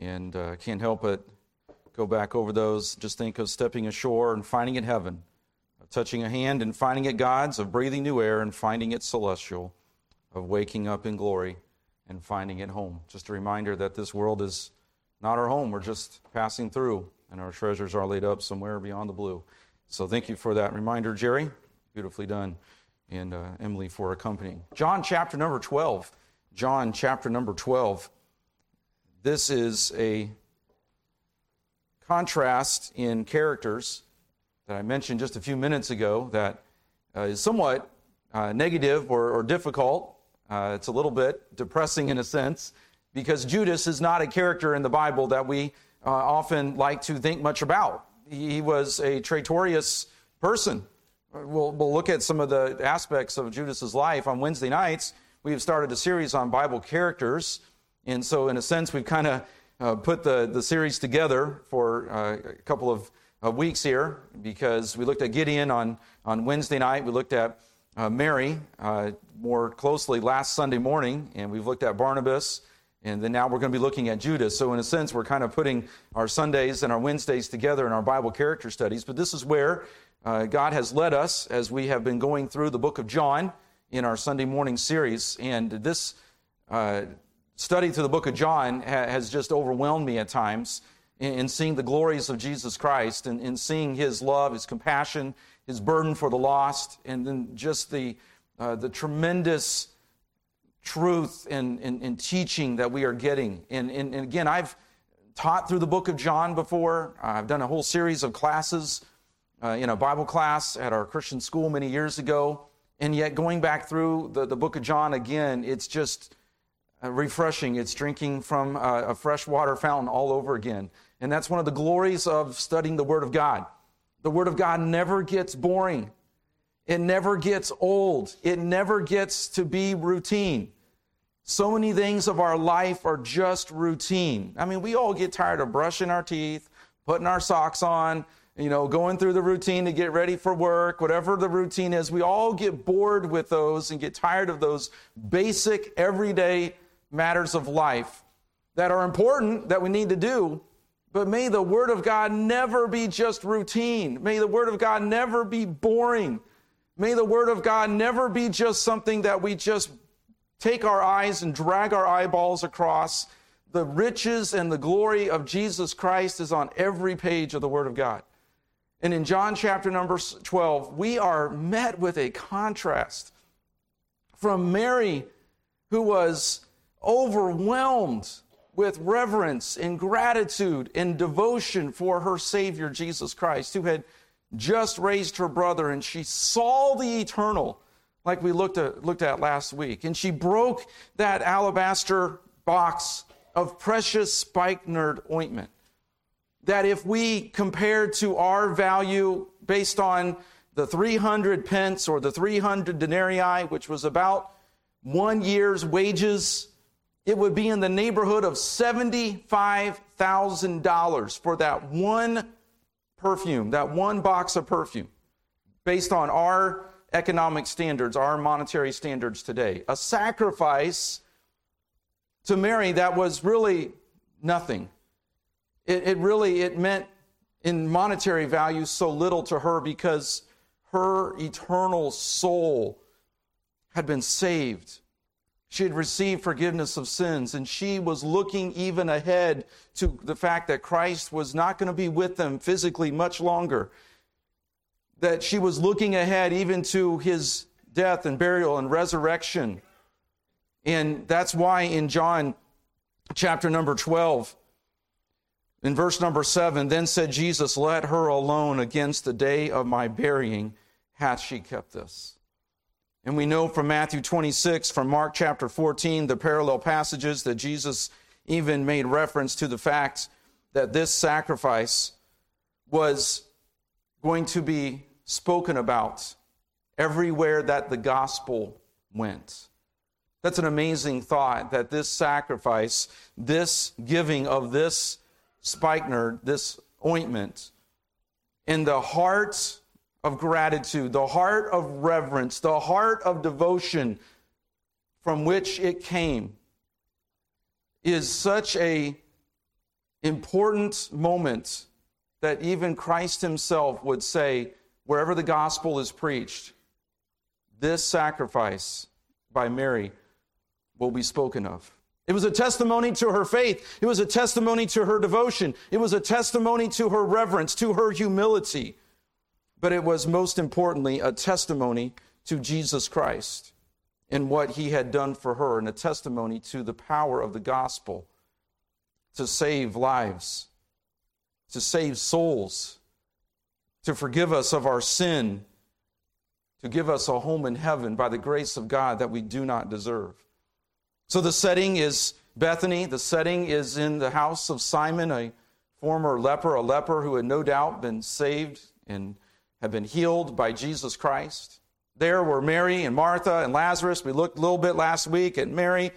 and uh, can't help but go back over those. Just think of stepping ashore and finding it heaven, of touching a hand and finding it God's, of breathing new air and finding it celestial, of waking up in glory and finding it home. Just a reminder that this world is not our home. We're just passing through, and our treasures are laid up somewhere beyond the blue. So thank you for that reminder, Jerry. Beautifully done. And uh, Emily for accompanying. John chapter number 12. John chapter number 12. This is a contrast in characters that I mentioned just a few minutes ago that uh, is somewhat uh, negative or, or difficult. Uh, it's a little bit depressing in a sense because Judas is not a character in the Bible that we uh, often like to think much about. He was a traitorous person. We'll, we'll look at some of the aspects of Judas's life on Wednesday nights. We've started a series on Bible characters. And so, in a sense, we've kind of uh, put the, the series together for uh, a couple of uh, weeks here because we looked at Gideon on, on Wednesday night. We looked at uh, Mary uh, more closely last Sunday morning, and we've looked at Barnabas. And then now we're going to be looking at Judas. So, in a sense, we're kind of putting our Sundays and our Wednesdays together in our Bible character studies. But this is where uh, God has led us as we have been going through the book of John in our Sunday morning series. And this study through the book of John has just overwhelmed me at times in, in seeing the glories of Jesus Christ and in seeing his love, his compassion, his burden for the lost, and then just the, uh, the tremendous truth and, and, and, teaching that we are getting. And, and, and again, I've taught through the book of John before. I've done a whole series of classes uh, in a Bible class at our Christian school many years ago. And yet, going back through the, the book of John again, it's just uh, refreshing. It's drinking from uh, a fresh water fountain all over again. And that's one of the glories of studying the Word of God. The Word of God never gets boring, it never gets old, it never gets to be routine. So many things of our life are just routine. I mean, we all get tired of brushing our teeth, putting our socks on, you know, going through the routine to get ready for work, whatever the routine is. We all get bored with those and get tired of those basic, everyday matters of life that are important that we need to do. But may the Word of God never be just routine. May the Word of God never be boring. May the Word of God never be just something that we just take our eyes and drag our eyeballs across. The riches and the glory of Jesus Christ is on every page of the Word of God. And in John chapter number 12, we are met with a contrast from Mary, who was overwhelmed with reverence and gratitude and devotion for her Savior, Jesus Christ, who had just raised her brother, and she saw the eternal, like we looked at, looked at last week. And she broke that alabaster box of precious spikenard ointment. That if we compared to our value based on the 300 pence or the 300 denarii, which was about one year's wages it would be in the neighborhood of $75,000 for that one perfume, that one box of perfume, based on our economic standards, our monetary standards today. A sacrifice to Mary that was really nothing. It, it really, it meant in monetary value so little to her because her eternal soul had been saved she had received forgiveness of sins, and she was looking even ahead to the fact that Christ was not going to be with them physically much longer. That she was looking ahead even to his death and burial and resurrection. And that's why in John chapter number 12, in verse number 7, then said Jesus, Let her alone against the day of my burying hath she kept this. And we know from Matthew 26, from Mark chapter 14, the parallel passages that Jesus even made reference to the fact that this sacrifice was going to be spoken about everywhere that the gospel went. That's an amazing thought that this sacrifice, this giving of this spikenard, this ointment, in the heart of gratitude, the heart of reverence, the heart of devotion from which it came is such a important moment that even Christ himself would say, wherever the gospel is preached, this sacrifice by Mary will be spoken of. It was a testimony to her faith. It was a testimony to her devotion. It was a testimony to her reverence, to her humility. But it was most importantly a testimony to Jesus Christ and what he had done for her, and a testimony to the power of the gospel to save lives, to save souls, to forgive us of our sin, to give us a home in heaven by the grace of God that we do not deserve. So the setting is Bethany. The setting is in the house of Simon, a former leper, a leper who had no doubt been saved and had been healed by Jesus Christ. There were Mary and Martha and Lazarus. We looked a little bit last week at Mary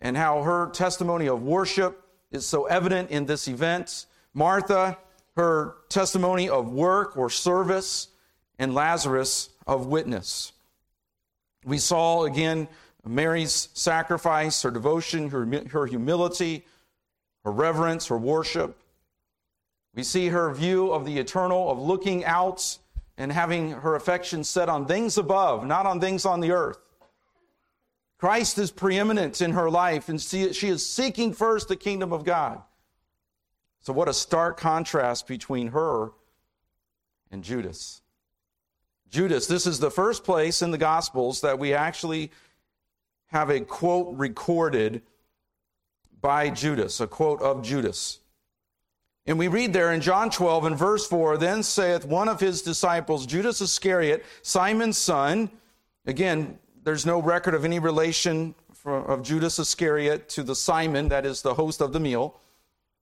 and how her testimony of worship is so evident in this event. Martha, her testimony of work or service, and Lazarus of witness. We saw again Mary's sacrifice, her devotion, her, her humility, her reverence, her worship. We see her view of the eternal, of looking out and having her affection set on things above, not on things on the earth. Christ is preeminent in her life, and she is seeking first the kingdom of God. So, what a stark contrast between her and Judas. Judas, this is the first place in the Gospels that we actually have a quote recorded by Judas, a quote of Judas. And we read there in John 12 and verse 4 Then saith one of his disciples, Judas Iscariot, Simon's son. Again, there's no record of any relation of Judas Iscariot to the Simon, that is the host of the meal.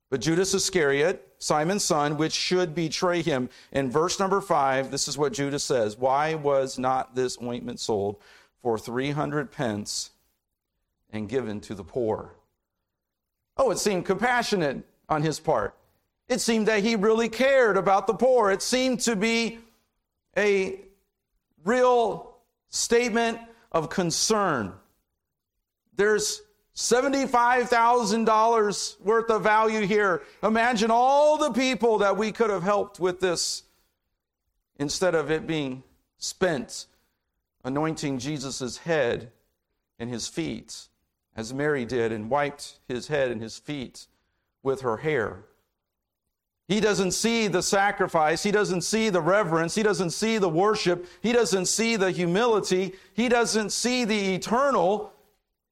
But Judas Iscariot, Simon's son, which should betray him. In verse number 5, this is what Judas says Why was not this ointment sold for 300 pence and given to the poor. Oh, it seemed compassionate on his part. It seemed that he really cared about the poor. It seemed to be a real statement of concern. There's $75,000 worth of value here. Imagine all the people that we could have helped with this instead of it being spent anointing Jesus' head and his feet as Mary did and wiped his head and his feet with her hair. He doesn't see the sacrifice. He doesn't see the reverence. He doesn't see the worship. He doesn't see the humility. He doesn't see the eternal.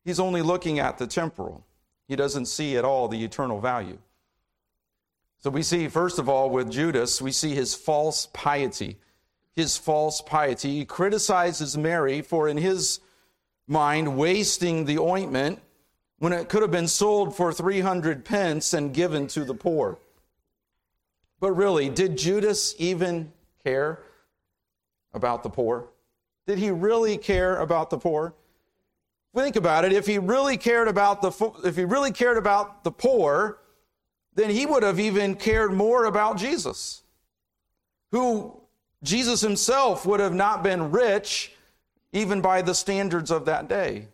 He's only looking at the temporal. He doesn't see at all the eternal value. So we see, first of all, with Judas, we see his false piety. His false piety. He criticizes Mary for, in his mind wasting the ointment when it could have been sold for 300 pence and given to the poor. But really, did Judas even care about the poor? Did he really care about the poor? Think about it. If he really cared about the if he really cared about the poor, then he would have even cared more about Jesus. Who Jesus himself would have not been rich even by the standards of that day.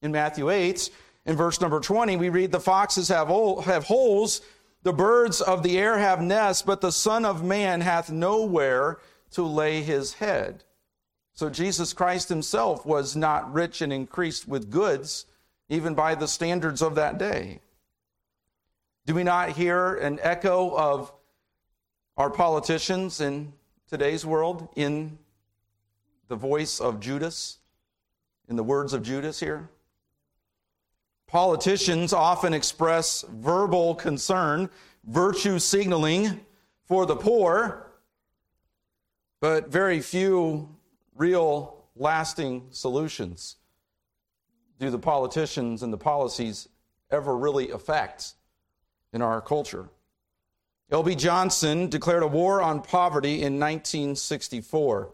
In Matthew 8, in verse number 20, we read, The foxes have, have holes, the birds of the air have nests, but the Son of Man hath nowhere to lay his head. So Jesus Christ himself was not rich and increased with goods, even by the standards of that day. Do we not hear an echo of our politicians in today's world in the voice of Judas, in the words of Judas here? Politicians often express verbal concern, virtue signaling for the poor, but very few real lasting solutions do the politicians and the policies ever really affect in our culture. L.B. Johnson declared a war on poverty in 1964.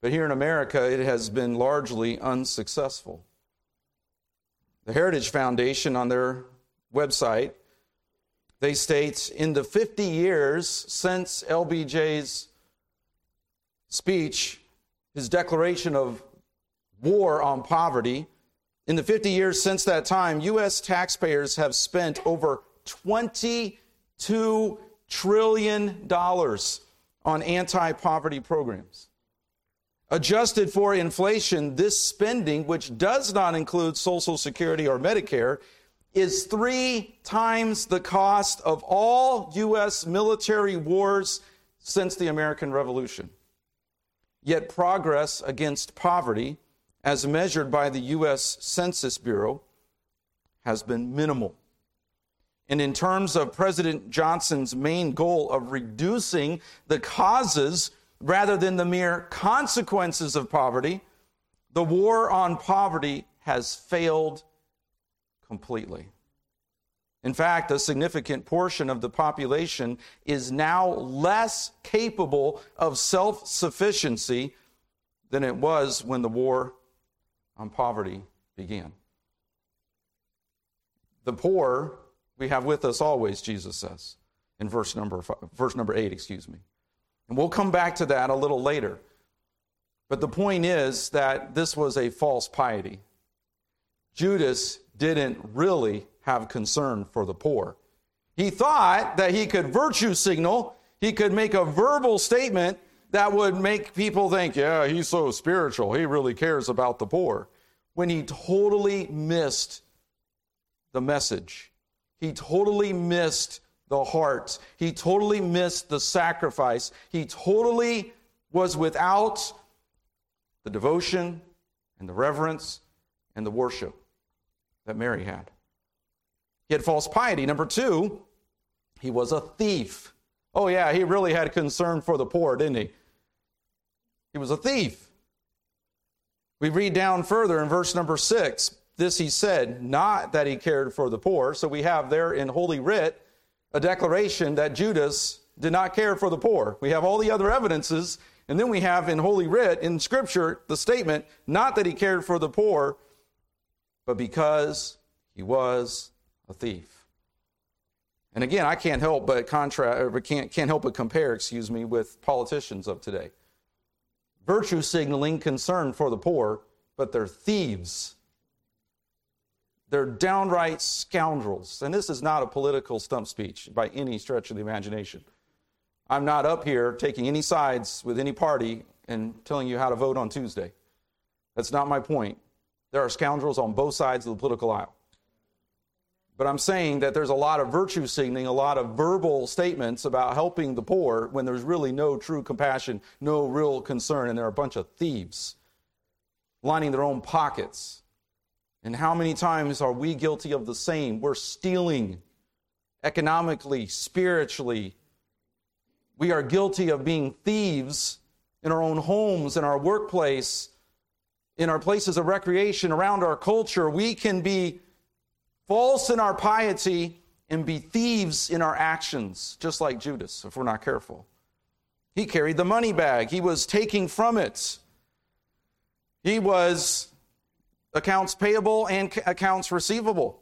But here in America, it has been largely unsuccessful. The Heritage Foundation, on their website, they state in the 50 years since LBJ's speech, his declaration of war on poverty, in the 50 years since that time, U.S. taxpayers have spent over $22 trillion on anti poverty programs. Adjusted for inflation, this spending, which does not include Social Security or Medicare, is three times the cost of all U.S. military wars since the American Revolution. Yet progress against poverty, as measured by the U.S. Census Bureau, has been minimal. And in terms of President Johnson's main goal of reducing the causes rather than the mere consequences of poverty, the war on poverty has failed completely. In fact, a significant portion of the population is now less capable of self sufficiency than it was when the war on poverty began. The poor we have with us always, Jesus says in verse number, five, verse number 8, excuse me. And we'll come back to that a little later. But the point is that this was a false piety. Judas didn't really have concern for the poor. He thought that he could virtue signal, he could make a verbal statement that would make people think, yeah, he's so spiritual, he really cares about the poor, when he totally missed the message. He totally missed the heart. He totally missed the sacrifice. He totally was without the devotion and the reverence and the worship that Mary had. He had false piety. Number two, he was a thief. Oh, yeah, he really had concern for the poor, didn't he? He was a thief. We read down further in verse number six. This he said, not that he cared for the poor. So we have there in Holy Writ a declaration that Judas did not care for the poor. We have all the other evidences, and then we have in Holy Writ, in Scripture, the statement, not that he cared for the poor, but because he was a thief. And again, I can't help but contrast, uh, or can't, can't help but compare, excuse me, with politicians of today. Virtue signaling concern for the poor, but they're thieves they're downright scoundrels. And this is not a political stump speech by any stretch of the imagination. I'm not up here taking any sides with any party and telling you how to vote on Tuesday. That's not my point. There are scoundrels on both sides of the political aisle. But I'm saying that there's a lot of virtue signaling, a lot of verbal statements about helping the poor when there's really no true compassion, no real concern, and there are a bunch of thieves lining their own pockets and how many times are we guilty of the same? We're stealing economically, spiritually. We are guilty of being thieves in our own homes, in our workplace, in our places of recreation, around our culture. We can be false in our piety and be thieves in our actions, just like Judas, if we're not careful. He carried the money bag, he was taking from it. He was accounts payable and accounts receivable.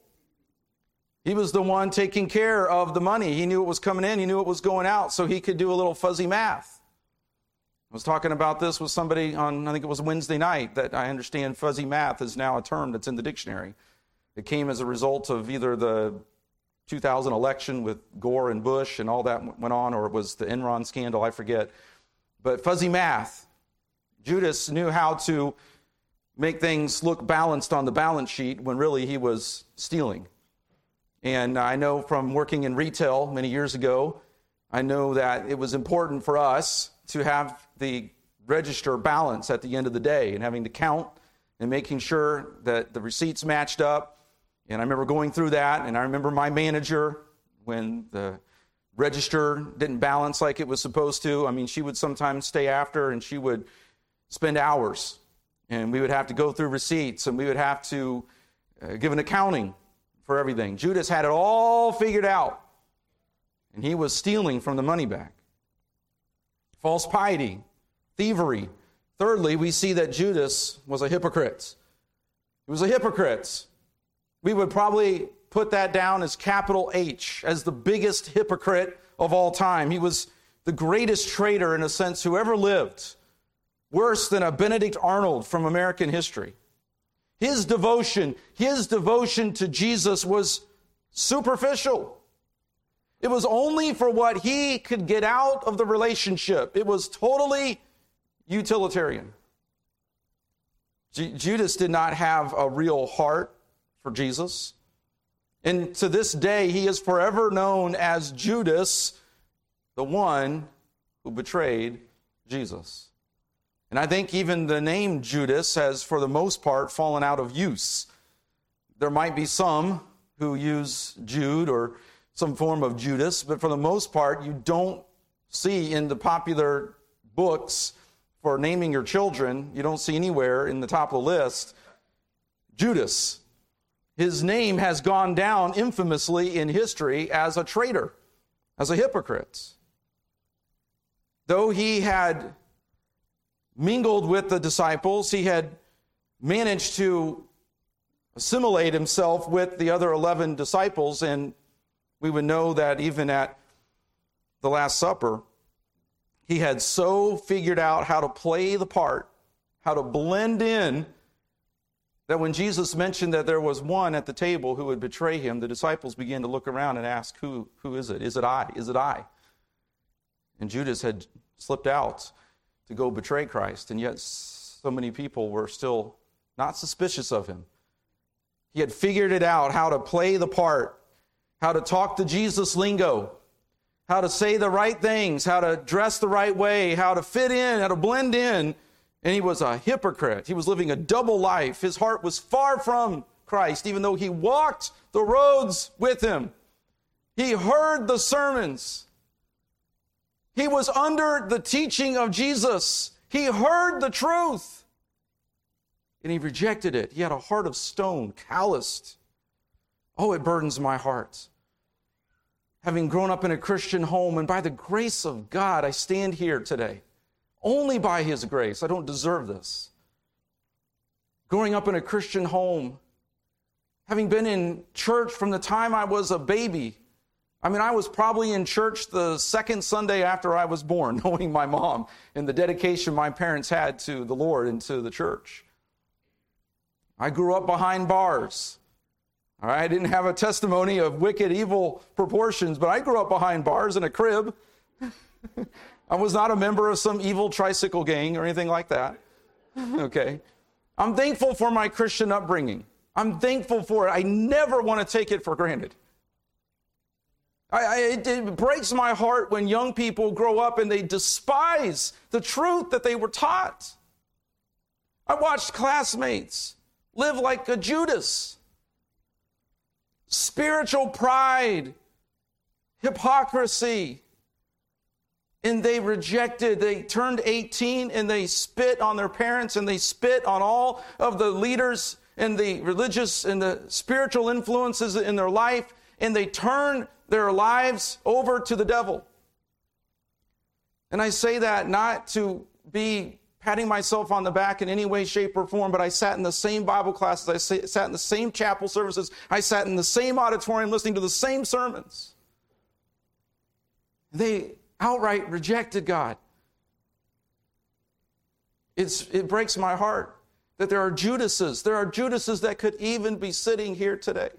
He was the one taking care of the money. He knew it was coming in, he knew it was going out, so he could do a little fuzzy math. I was talking about this with somebody on, I think it was Wednesday night, that I understand fuzzy math is now a term that's in the dictionary. It came as a result of either the 2000 election with Gore and Bush and all that went on, or it was the Enron scandal, I forget. But fuzzy math. Judas knew how to make things look balanced on the balance sheet when really he was stealing. And I know from working in retail many years ago, I know that it was important for us to have the register balance at the end of the day and having to count and making sure that the receipts matched up. And I remember going through that, and I remember my manager when the register didn't balance like it was supposed to. I mean, she would sometimes stay after and she would spend hours and we would have to go through receipts and we would have to uh, give an accounting for everything. Judas had it all figured out, and he was stealing from the money bag. False piety, thievery. Thirdly, we see that Judas was a hypocrite. He was a hypocrite. We would probably put that down as capital H, as the biggest hypocrite of all time. He was the greatest traitor, in a sense, who ever lived worse than a Benedict Arnold from American history. His devotion, his devotion to Jesus was superficial. It was only for what he could get out of the relationship. It was totally utilitarian. J- Judas did not have a real heart for Jesus. And to this day, he is forever known as Judas, the one who betrayed Jesus. And I think even the name Judas has, for the most part, fallen out of use. There might be some who use Jude or some form of Judas, but for the most part, you don't see in the popular books for naming your children, you don't see anywhere in the top of the list Judas. His name has gone down infamously in history as a traitor, as a hypocrite. Though he had mingled with the disciples, he had managed to assimilate himself with the other 11 disciples, and we would know that even at the Last Supper, he had so figured out how to play the part, how to blend in, that when Jesus mentioned that there was one at the table who would betray him, the disciples began to look around and ask, Who, who is it? Is it I? Is it I? And Judas had slipped out to go betray Christ, and yet so many people were still not suspicious of him. He had figured it out how to play the part, how to talk the Jesus lingo, how to say the right things, how to dress the right way, how to fit in, how to blend in. And he was a hypocrite. He was living a double life. His heart was far from Christ, even though he walked the roads with him. He heard the sermons. He was under the teaching of Jesus. He heard the truth. And he rejected it. He had a heart of stone, calloused. Oh, it burdens my heart. Having grown up in a Christian home, and by the grace of God, I stand here today. Only by His grace. I don't deserve this. Growing up in a Christian home, having been in church from the time I was a baby, I mean, I was probably in church the second Sunday after I was born, knowing my mom and the dedication my parents had to the Lord and to the church. I grew up behind bars. All right, I didn't have a testimony of wicked, evil proportions, but I grew up behind bars in a crib. I was not a member of some evil tricycle gang or anything like that. Okay. I'm thankful for my Christian upbringing. I'm thankful for it. I never want to take it for granted. I, I, it, it breaks my heart when young people grow up and they despise the truth that they were taught. I watched classmates live like a Judas. Spiritual pride, hypocrisy. And they rejected, they turned 18 and they spit on their parents and they spit on all of the leaders and the religious and the spiritual influences in their life and they turned their lives over to the devil. And I say that not to be patting myself on the back in any way, shape, or form, but I sat in the same Bible classes, I sat in the same chapel services, I sat in the same auditorium listening to the same sermons. They outright rejected God. It's, it breaks my heart that there are Judases. There are Judases that could even be sitting here today.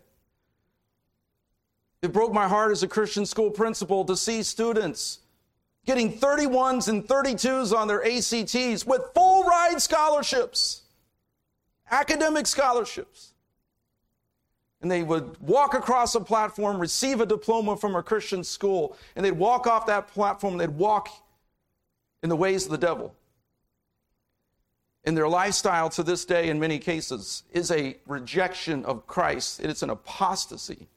It broke my heart as a Christian school principal to see students getting 31s and 32s on their ACTs with full ride scholarships, academic scholarships. And they would walk across a platform, receive a diploma from a Christian school, and they'd walk off that platform they'd walk in the ways of the devil. And their lifestyle to this day, in many cases, is a rejection of Christ. It is an apostasy.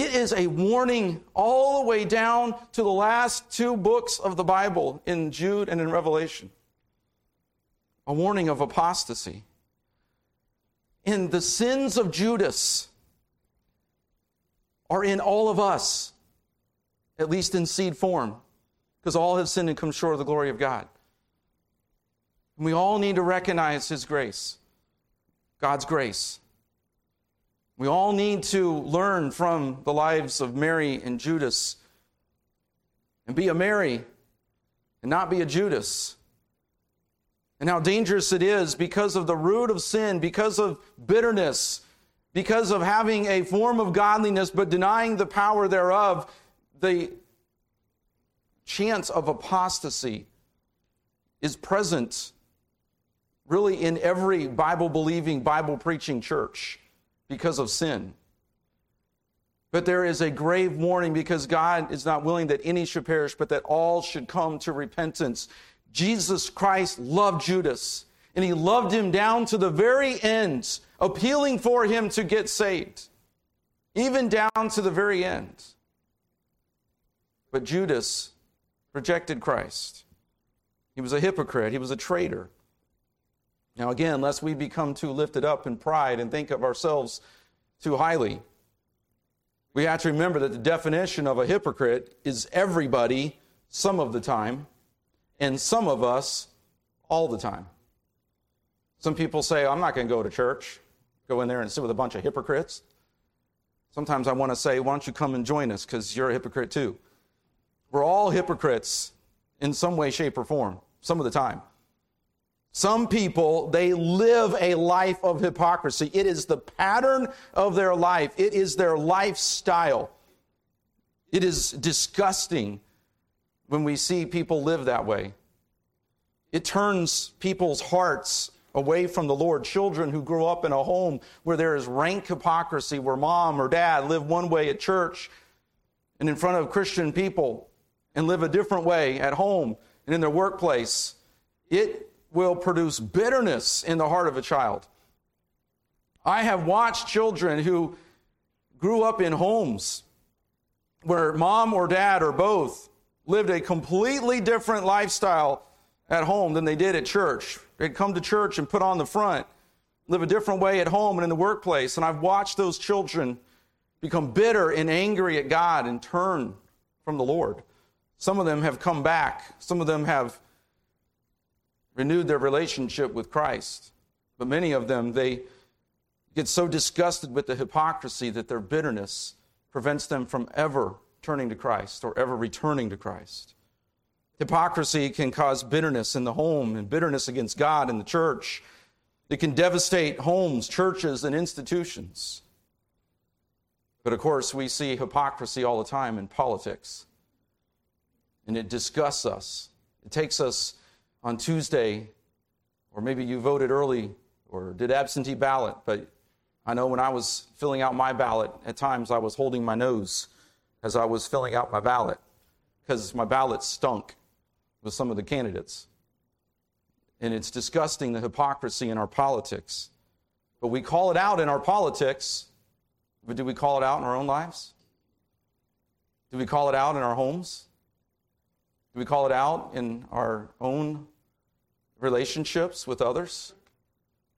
It is a warning all the way down to the last two books of the Bible in Jude and in Revelation. A warning of apostasy. In the sins of Judas are in all of us, at least in seed form, because all have sinned and come short of the glory of God. And we all need to recognize His grace, God's grace. We all need to learn from the lives of Mary and Judas and be a Mary and not be a Judas. And how dangerous it is because of the root of sin, because of bitterness, because of having a form of godliness but denying the power thereof, the chance of apostasy is present really in every Bible believing, Bible preaching church because of sin. But there is a grave warning because God is not willing that any should perish, but that all should come to repentance. Jesus Christ loved Judas, and he loved him down to the very end, appealing for him to get saved, even down to the very end. But Judas rejected Christ. He was a hypocrite, he was a traitor. Now, again, lest we become too lifted up in pride and think of ourselves too highly, we have to remember that the definition of a hypocrite is everybody some of the time, and some of us all the time. Some people say, I'm not going to go to church, go in there and sit with a bunch of hypocrites. Sometimes I want to say, Why don't you come and join us? Because you're a hypocrite too. We're all hypocrites in some way, shape, or form, some of the time. Some people, they live a life of hypocrisy. It is the pattern of their life, it is their lifestyle. It is disgusting when we see people live that way. It turns people's hearts away from the Lord. Children who grow up in a home where there is rank hypocrisy, where mom or dad live one way at church and in front of Christian people and live a different way at home and in their workplace. It will produce bitterness in the heart of a child. I have watched children who grew up in homes where mom or dad or both lived a completely different lifestyle at home than they did at church. They'd come to church and put on the front, live a different way at home and in the workplace. And I've watched those children become bitter and angry at God and turn from the Lord. Some of them have come back, some of them have renewed their relationship with Christ. But many of them, they get so disgusted with the hypocrisy that their bitterness prevents them from ever turning to Christ or ever returning to Christ. Hypocrisy can cause bitterness in the home and bitterness against God and the church. It can devastate homes, churches, and institutions. But of course, we see hypocrisy all the time in politics. And it disgusts us. It takes us on Tuesday, or maybe you voted early or did absentee ballot, but I know when I was filling out my ballot, at times I was holding my nose as I was filling out my ballot because my ballot stunk with some of the candidates. And it's disgusting the hypocrisy in our politics. But we call it out in our politics, but do we call it out in our own lives? Do we call it out in our homes? Do we call it out in our own relationships with others?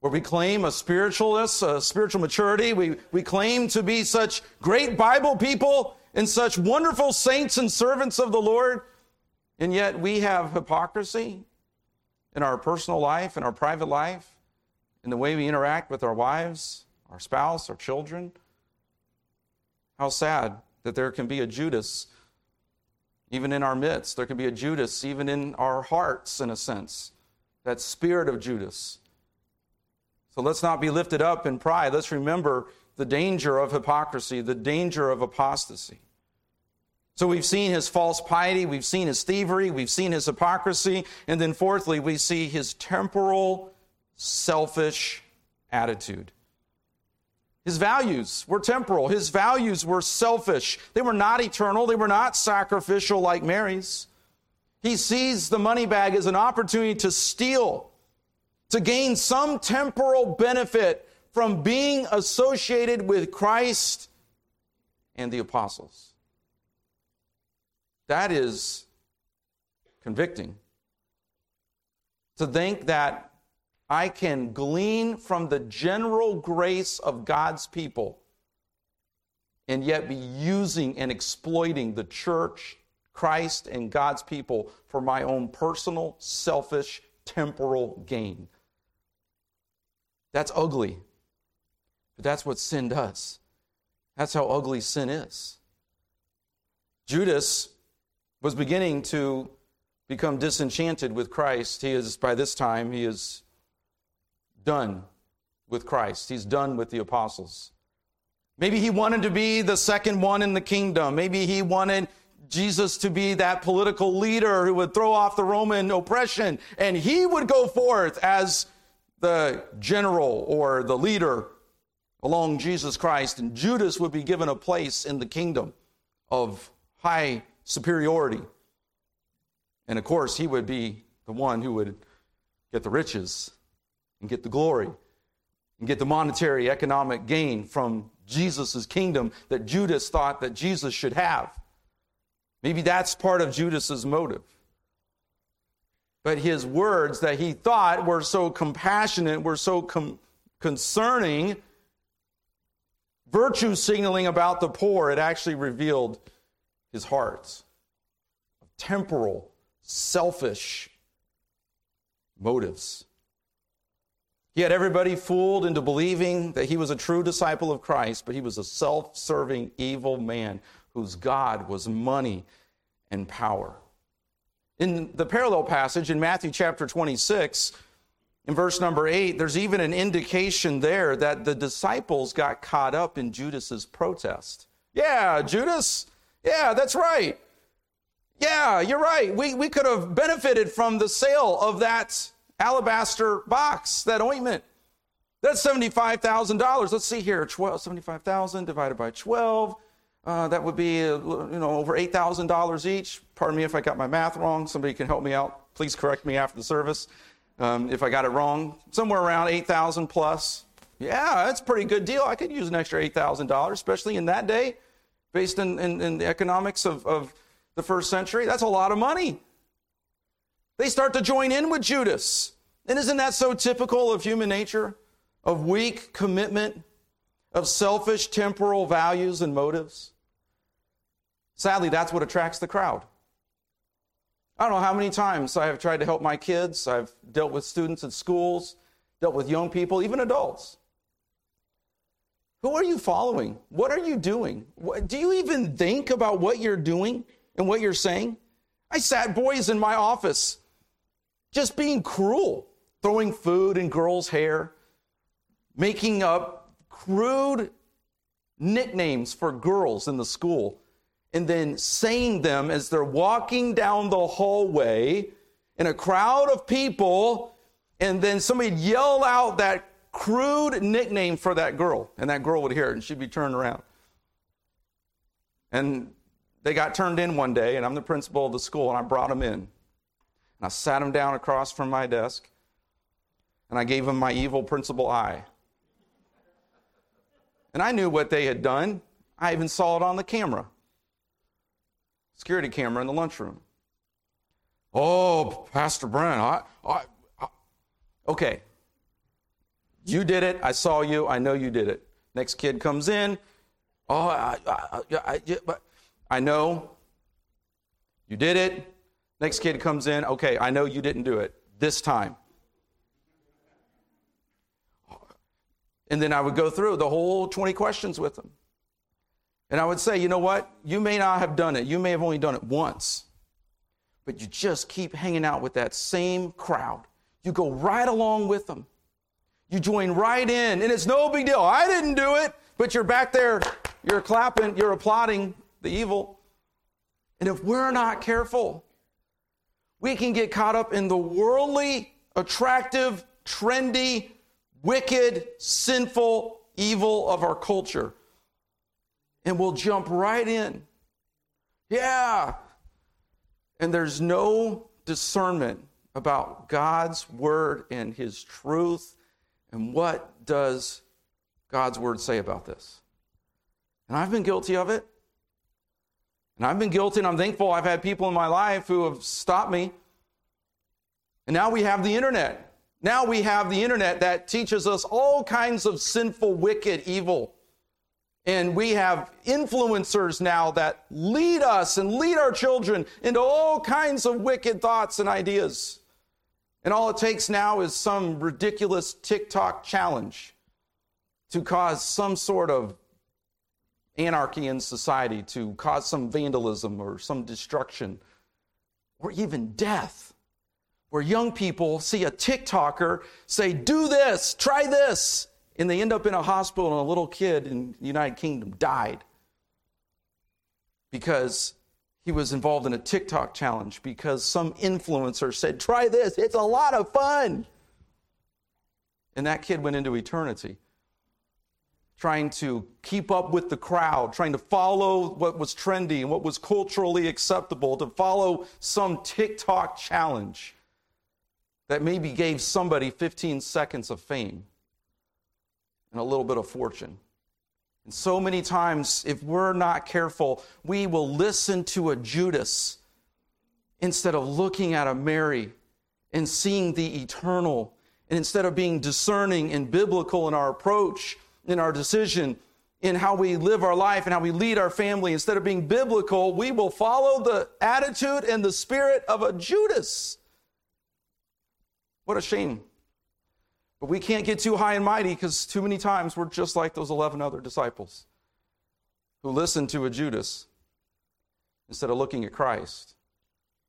Where we claim a spiritualness, a spiritual maturity, we, we claim to be such great Bible people and such wonderful saints and servants of the Lord, and yet we have hypocrisy in our personal life, in our private life, in the way we interact with our wives, our spouse, our children. How sad that there can be a Judas even in our midst. There can be a Judas, even in our hearts, in a sense. That spirit of Judas. So let's not be lifted up in pride. Let's remember the danger of hypocrisy, the danger of apostasy. So we've seen his false piety, we've seen his thievery, we've seen his hypocrisy, and then fourthly, we see his temporal, selfish attitude. His values were temporal. His values were selfish. They were not eternal. They were not sacrificial like Mary's. He sees the money bag as an opportunity to steal, to gain some temporal benefit from being associated with Christ and the apostles. That is convicting. To think that I can glean from the general grace of God's people and yet be using and exploiting the church, Christ, and God's people for my own personal, selfish, temporal gain. That's ugly. But that's what sin does. That's how ugly sin is. Judas was beginning to become disenchanted with Christ. He is, by this time, he is done with Christ. He's done with the apostles. Maybe he wanted to be the second one in the kingdom. Maybe he wanted Jesus to be that political leader who would throw off the Roman oppression and he would go forth as the general or the leader along Jesus Christ, and Judas would be given a place in the kingdom of high superiority. And of course, he would be the one who would get the riches and get the glory and get the monetary economic gain from Jesus' kingdom that Judas thought that Jesus should have. Maybe that's part of Judas's motive. But his words that he thought were so compassionate, were so com- concerning, virtue signaling about the poor, it actually revealed his heart temporal, selfish motives. He had everybody fooled into believing that he was a true disciple of Christ, but he was a self serving, evil man whose God was money and power. In the parallel passage in Matthew chapter 26, in verse number 8, there's even an indication there that the disciples got caught up in Judas's protest. Yeah, Judas, yeah, that's right. Yeah, you're right. We, we could have benefited from the sale of that alabaster box, that ointment. That's $75,000. Let's see here 12, 75,000 divided by 12. Uh, that would be uh, you know over $8,000 each. Pardon me if I got my math wrong. Somebody can help me out. Please correct me after the service um, if I got it wrong. Somewhere around 8,000 plus. Yeah, that's a pretty good deal. I could use an extra $8,000, especially in that day, based in, in, in the economics of, of the first century. That's a lot of money. They start to join in with Judas. And isn't that so typical of human nature? Of weak commitment, of selfish temporal values and motives? Sadly, that's what attracts the crowd. I don't know how many times I have tried to help my kids. I've dealt with students at schools, dealt with young people, even adults. Who are you following? What are you doing? Do you even think about what you're doing and what you're saying? I sat boys in my office just being cruel, throwing food in girls' hair, making up crude nicknames for girls in the school, and then saying them as they're walking down the hallway in a crowd of people, and then somebody yell out that crude nickname for that girl, and that girl would hear it, and she'd be turned around. And they got turned in one day, and I'm the principal of the school, and I brought them in. And I sat him down across from my desk and I gave him my evil principal eye. And I knew what they had done. I even saw it on the camera security camera in the lunchroom. Oh, Pastor Brent, I, I, I, okay. You did it. I saw you. I know you did it. Next kid comes in. Oh, I, I, I, I, I know you did it. Next kid comes in, okay, I know you didn't do it this time. And then I would go through the whole 20 questions with them. And I would say, you know what? You may not have done it. You may have only done it once. But you just keep hanging out with that same crowd. You go right along with them. You join right in. And it's no big deal. I didn't do it. But you're back there, you're clapping, you're applauding the evil. And if we're not careful, we can get caught up in the worldly, attractive, trendy, wicked, sinful evil of our culture. And we'll jump right in. Yeah. And there's no discernment about God's word and his truth and what does God's word say about this. And I've been guilty of it. And I've been guilty, and I'm thankful I've had people in my life who have stopped me. And now we have the internet. Now we have the internet that teaches us all kinds of sinful, wicked, evil. And we have influencers now that lead us and lead our children into all kinds of wicked thoughts and ideas. And all it takes now is some ridiculous TikTok challenge to cause some sort of anarchy in society, to cause some vandalism or some destruction, or even death. Where young people see a TikToker say, Do this, try this, and they end up in a hospital, and a little kid in the United Kingdom died because he was involved in a TikTok challenge because some influencer said, Try this, it's a lot of fun. And that kid went into eternity trying to keep up with the crowd, trying to follow what was trendy and what was culturally acceptable, to follow some TikTok challenge that maybe gave somebody 15 seconds of fame and a little bit of fortune. And so many times, if we're not careful, we will listen to a Judas instead of looking at a Mary and seeing the eternal. And instead of being discerning and biblical in our approach, in our decision, in how we live our life and how we lead our family, instead of being biblical, we will follow the attitude and the spirit of a Judas. What a shame. But we can't get too high and mighty because too many times we're just like those 11 other disciples who listened to a Judas instead of looking at Christ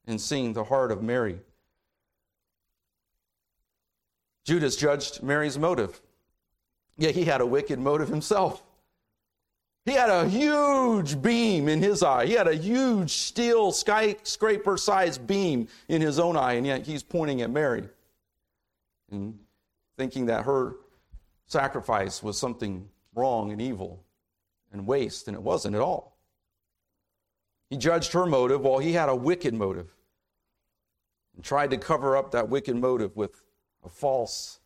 and seeing the heart of Mary. Judas judged Mary's motive. Yeah, he had a wicked motive himself. He had a huge beam in his eye. He had a huge steel skyscraper sized beam in his own eye, and yet he's pointing at Mary and thinking that her sacrifice was something wrong and evil and waste, and it wasn't at all. He judged her motive while he had a wicked motive and tried to cover up that wicked motive with a false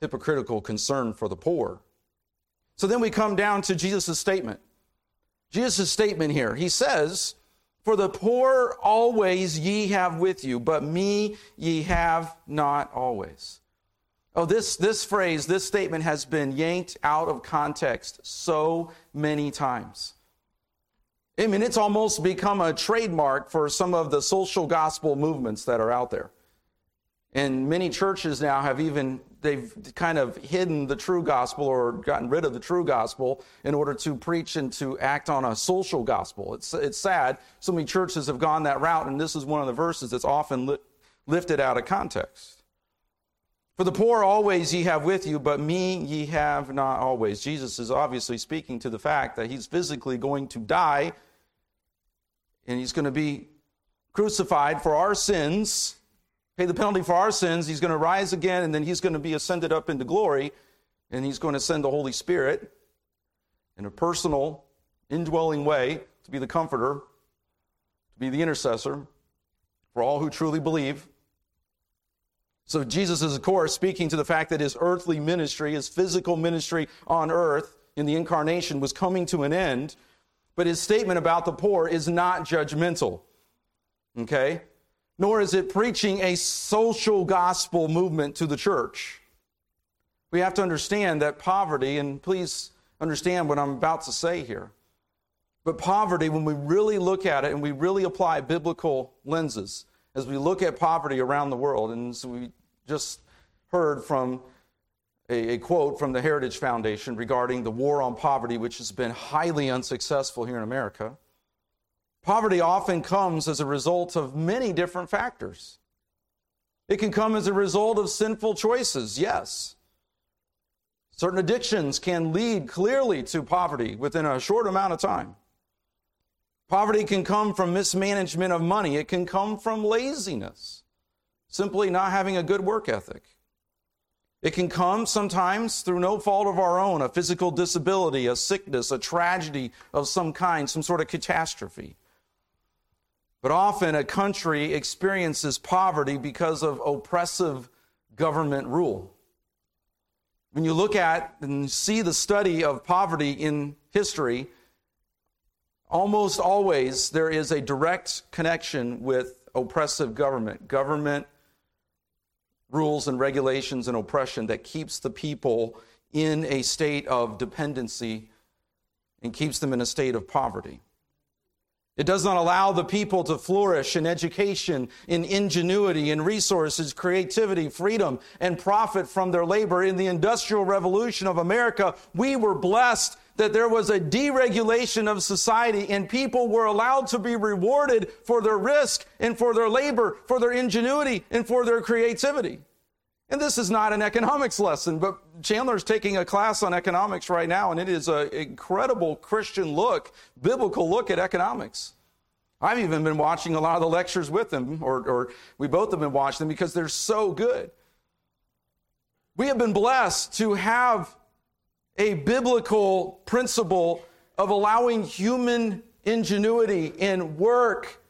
hypocritical concern for the poor. So then we come down to Jesus' statement. Jesus' statement here. He says, For the poor always ye have with you, but me ye have not always. Oh, this, this phrase, this statement has been yanked out of context so many times. I mean, it's almost become a trademark for some of the social gospel movements that are out there. And many churches now have even they've kind of hidden the true gospel or gotten rid of the true gospel in order to preach and to act on a social gospel. It's, it's sad. So many churches have gone that route, and this is one of the verses that's often li- lifted out of context. For the poor always ye have with you, but me ye have not always. Jesus is obviously speaking to the fact that he's physically going to die and he's going to be crucified for our sins pay the penalty for our sins. He's going to rise again, and then he's going to be ascended up into glory, and he's going to send the Holy Spirit in a personal, indwelling way to be the comforter, to be the intercessor for all who truly believe. So Jesus is, of course, speaking to the fact that his earthly ministry, his physical ministry on earth in the incarnation was coming to an end. But his statement about the poor is not judgmental. Okay? nor is it preaching a social gospel movement to the church. We have to understand that poverty, and please understand what I'm about to say here. But poverty, when we really look at it and we really apply biblical lenses, as we look at poverty around the world, and so we just heard from a, a, quote from the Heritage Foundation regarding the war on poverty, which has been highly unsuccessful here in America. Poverty often comes as a result of many different factors. It can come as a result of sinful choices, yes. Certain addictions can lead clearly to poverty within a short amount of time. Poverty can come from mismanagement of money, it can come from laziness, simply not having a good work ethic. It can come sometimes through no fault of our own, a physical disability, a sickness, a tragedy of some kind, some sort of catastrophe. But often a country experiences poverty because of oppressive government rule. When you look at and see the study of poverty in history, almost always there is a direct connection with oppressive government. Government rules and regulations and oppression that keeps the people in a state of dependency and keeps them in a state of poverty. It does not allow the people to flourish in education, in ingenuity, in resources, creativity, freedom, and profit from their labor. In the Industrial Revolution of America, we were blessed that there was a deregulation of society and people were allowed to be rewarded for their risk and for their labor, for their ingenuity, and for their creativity. And this is not an economics lesson, but Chandler's taking a class on economics right now, and it is an incredible Christian look, biblical look at economics. I've even been watching a lot of the lectures with him, or, or we both have been watching them because they're so good. We have been blessed to have a biblical principle of allowing human ingenuity and work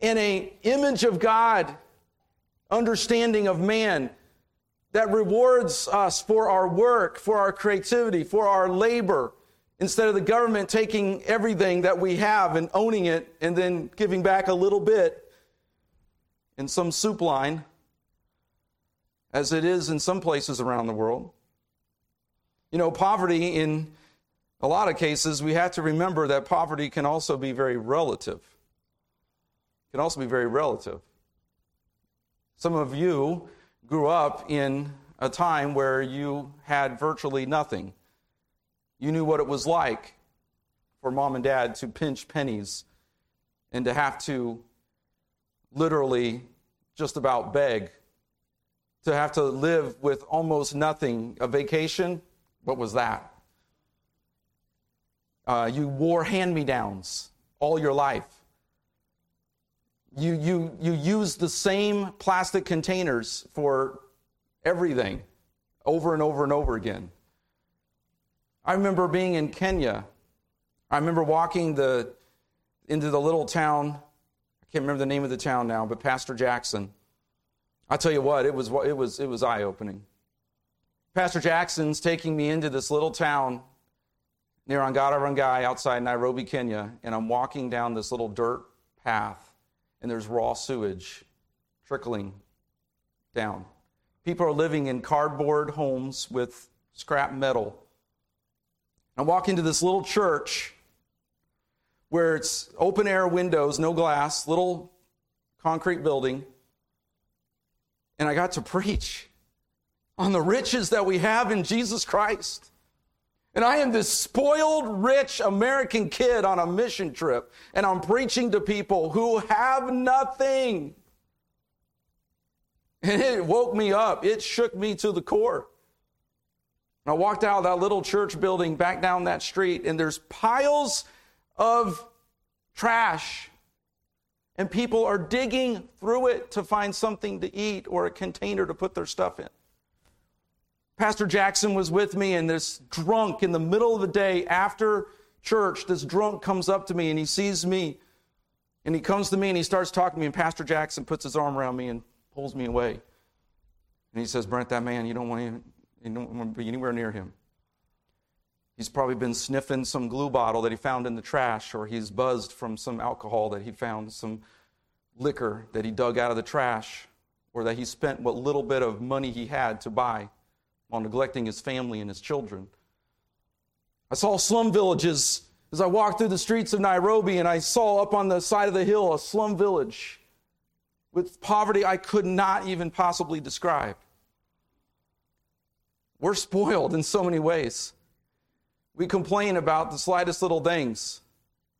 and a image of God understanding of man that rewards us for our work, for our creativity, for our labor, instead of the government taking everything that we have and owning it and then giving back a little bit in some soup line, as it is in some places around the world. You know, poverty, in a lot of cases, we have to remember that poverty can also be very relative. Can also be very relative. Some of you grew up in a time where you had virtually nothing. You knew what it was like for mom and dad to pinch pennies and to have to literally just about beg, to have to live with almost nothing. A vacation, what was that? Uh, you wore hand me downs all your life. You, you, you used the same plastic containers for everything over and over and over again. I remember being in Kenya. I remember walking the, into the little town. I can't remember the name of the town now, but Pastor Jackson. I tell you what, it was, it was, it was eye opening. Pastor Jackson's taking me into this little town near Ongata Rongai outside Nairobi, Kenya, and I'm walking down this little dirt path, and there's raw sewage trickling down. People are living in cardboard homes with scrap metal. I walk into this little church where it's open air windows, no glass, little concrete building. And I got to preach on the riches that we have in Jesus Christ. And I am this spoiled, rich American kid on a mission trip, and I'm preaching to people who have nothing. And it woke me up. It shook me to the core. And I walked out of that little church building back down that street, and there's piles of trash. And people are digging through it to find something to eat or a container to put their stuff in. Pastor Jackson was with me, and this drunk in the middle of the day after church, this drunk comes up to me and he sees me and he comes to me and he starts talking to me. And Pastor Jackson puts his arm around me and pulls me away. And he says, Brent, that man, you don't want you don't want to be anywhere near him. He's probably been sniffing some glue bottle that he found in the trash, or he's buzzed from some alcohol that he found, some liquor that he dug out of the trash, or that he spent what little bit of money he had to buy while neglecting his family and his children. I saw slum villages as I walked through the streets of Nairobi, and I saw up on the side of the hill a slum village with poverty I could not even possibly describe. We're spoiled in so many ways. We complain about the slightest little things.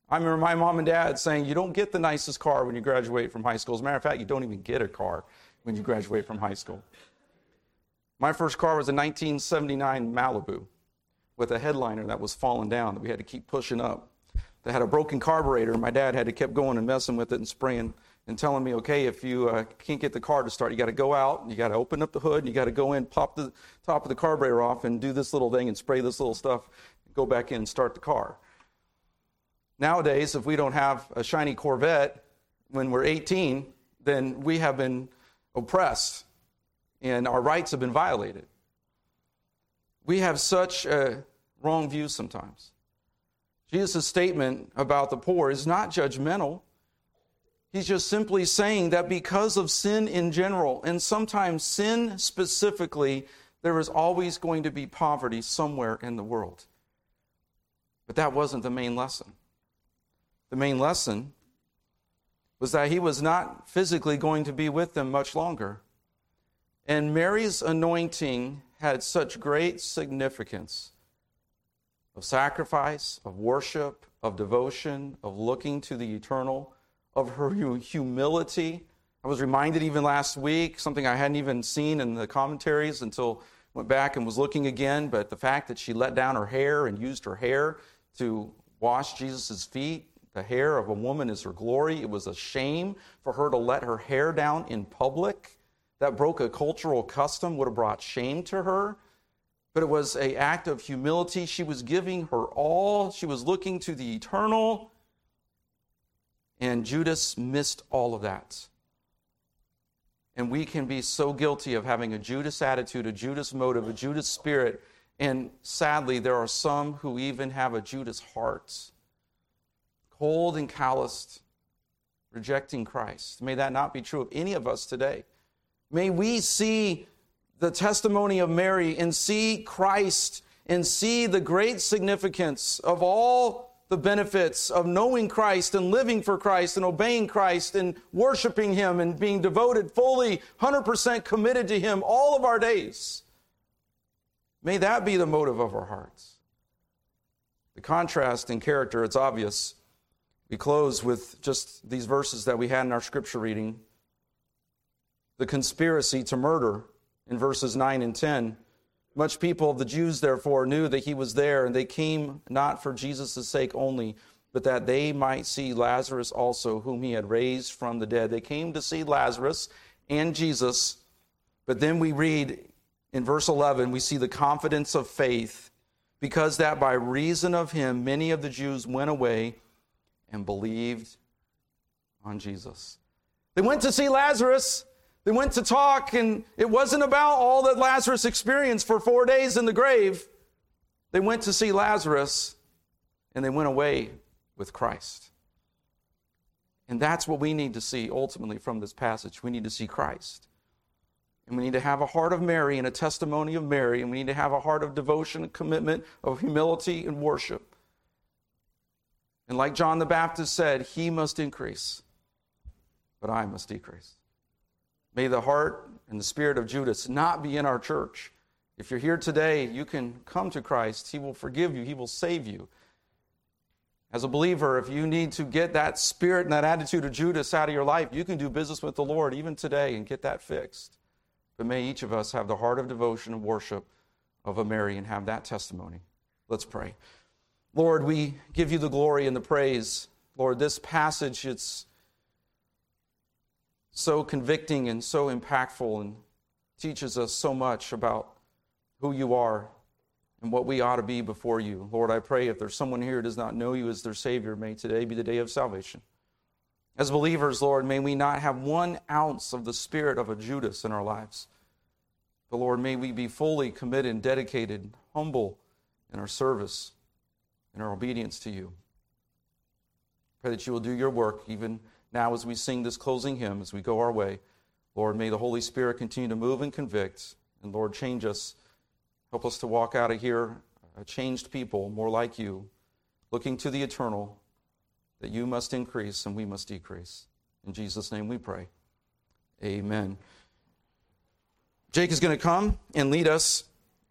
I remember my mom and dad saying, You don't get the nicest car when you graduate from high school. As a matter of fact, you don't even get a car when you graduate from high school. My first car was a 1979 Malibu with a headliner that was falling down that we had to keep pushing up. That had a broken carburetor. My dad had to keep going and messing with it and spraying and telling me, okay, if you uh, can't get the car to start, you got to go out, you got to open up the hood, and you got to go in, pop the top of the carburetor off, and do this little thing and spray this little stuff, go back in and start the car. Nowadays, if we don't have a shiny Corvette when we're 18, then we have been oppressed and our rights have been violated. We have such a wrong view sometimes. Jesus' statement about the poor is not judgmental. He's just simply saying that because of sin in general, and sometimes sin specifically, there is always going to be poverty somewhere in the world. But that wasn't the main lesson. The main lesson was that he was not physically going to be with them much longer. And Mary's anointing had such great significance of sacrifice, of worship, of devotion, of looking to the eternal of her humility. I was reminded even last week, something I hadn't even seen in the commentaries until went back and was looking again, but the fact that she let down her hair and used her hair to wash Jesus' feet, the hair of a woman is her glory. It was a shame for her to let her hair down in public. That broke a cultural custom, would have brought shame to her. But it was an act of humility. She was giving her all. She was looking to the eternal. And Judas missed all of that. And we can be so guilty of having a Judas attitude, a Judas motive, a Judas spirit. And sadly, there are some who even have a Judas heart, cold and calloused, rejecting Christ. May that not be true of any of us today. May we see the testimony of Mary and see Christ and see the great significance of all the benefits of knowing Christ and living for Christ and obeying Christ and worshiping Him and being devoted fully, 100% committed to Him all of our days. May that be the motive of our hearts. The contrast in character, it's obvious. We close with just these verses that we had in our scripture reading. The conspiracy to murder in verses 9 and 10. Much people of the Jews, therefore, knew that he was there, and they came not for Jesus' sake only, but that they might see Lazarus also, whom he had raised from the dead. They came to see Lazarus and Jesus, but then we read in verse 11, we see the confidence of faith, because that by reason of him, many of the Jews went away and believed on Jesus. They went to see Lazarus. They went to talk, and it wasn't about all that Lazarus experienced for four days in the grave. They went to see Lazarus, and they went away with Christ. And that's what we need to see ultimately from this passage. We need to see Christ. And we need to have a heart of Mary and a testimony of Mary, and we need to have a heart of devotion and commitment, of humility and worship. And like John the Baptist said, he must increase, but I must decrease. May the heart and the spirit of Judas not be in our church. If you're here today, you can come to Christ. He will forgive you, He will save you. As a believer, if you need to get that spirit and that attitude of Judas out of your life, you can do business with the Lord even today and get that fixed. But may each of us have the heart of devotion and worship of a Mary and have that testimony. Let's pray. Lord, we give you the glory and the praise. Lord, this passage, it's so convicting and so impactful and teaches us so much about who you are and what we ought to be before you. Lord, I pray if there's someone here who does not know you as their Savior, may today be the day of salvation. As believers, Lord, may we not have one ounce of the spirit of a Judas in our lives. But Lord, may we be fully committed and dedicated, humble in our service, in our obedience to you. Pray that you will do your work even now as we sing this closing hymn, as we go our way. Lord, may the Holy Spirit continue to move and convict. And Lord, change us. Help us to walk out of here a changed people, more like you, looking to the eternal, that you must increase and we must decrease. In Jesus' name we pray. Amen. Jake is going to come and lead us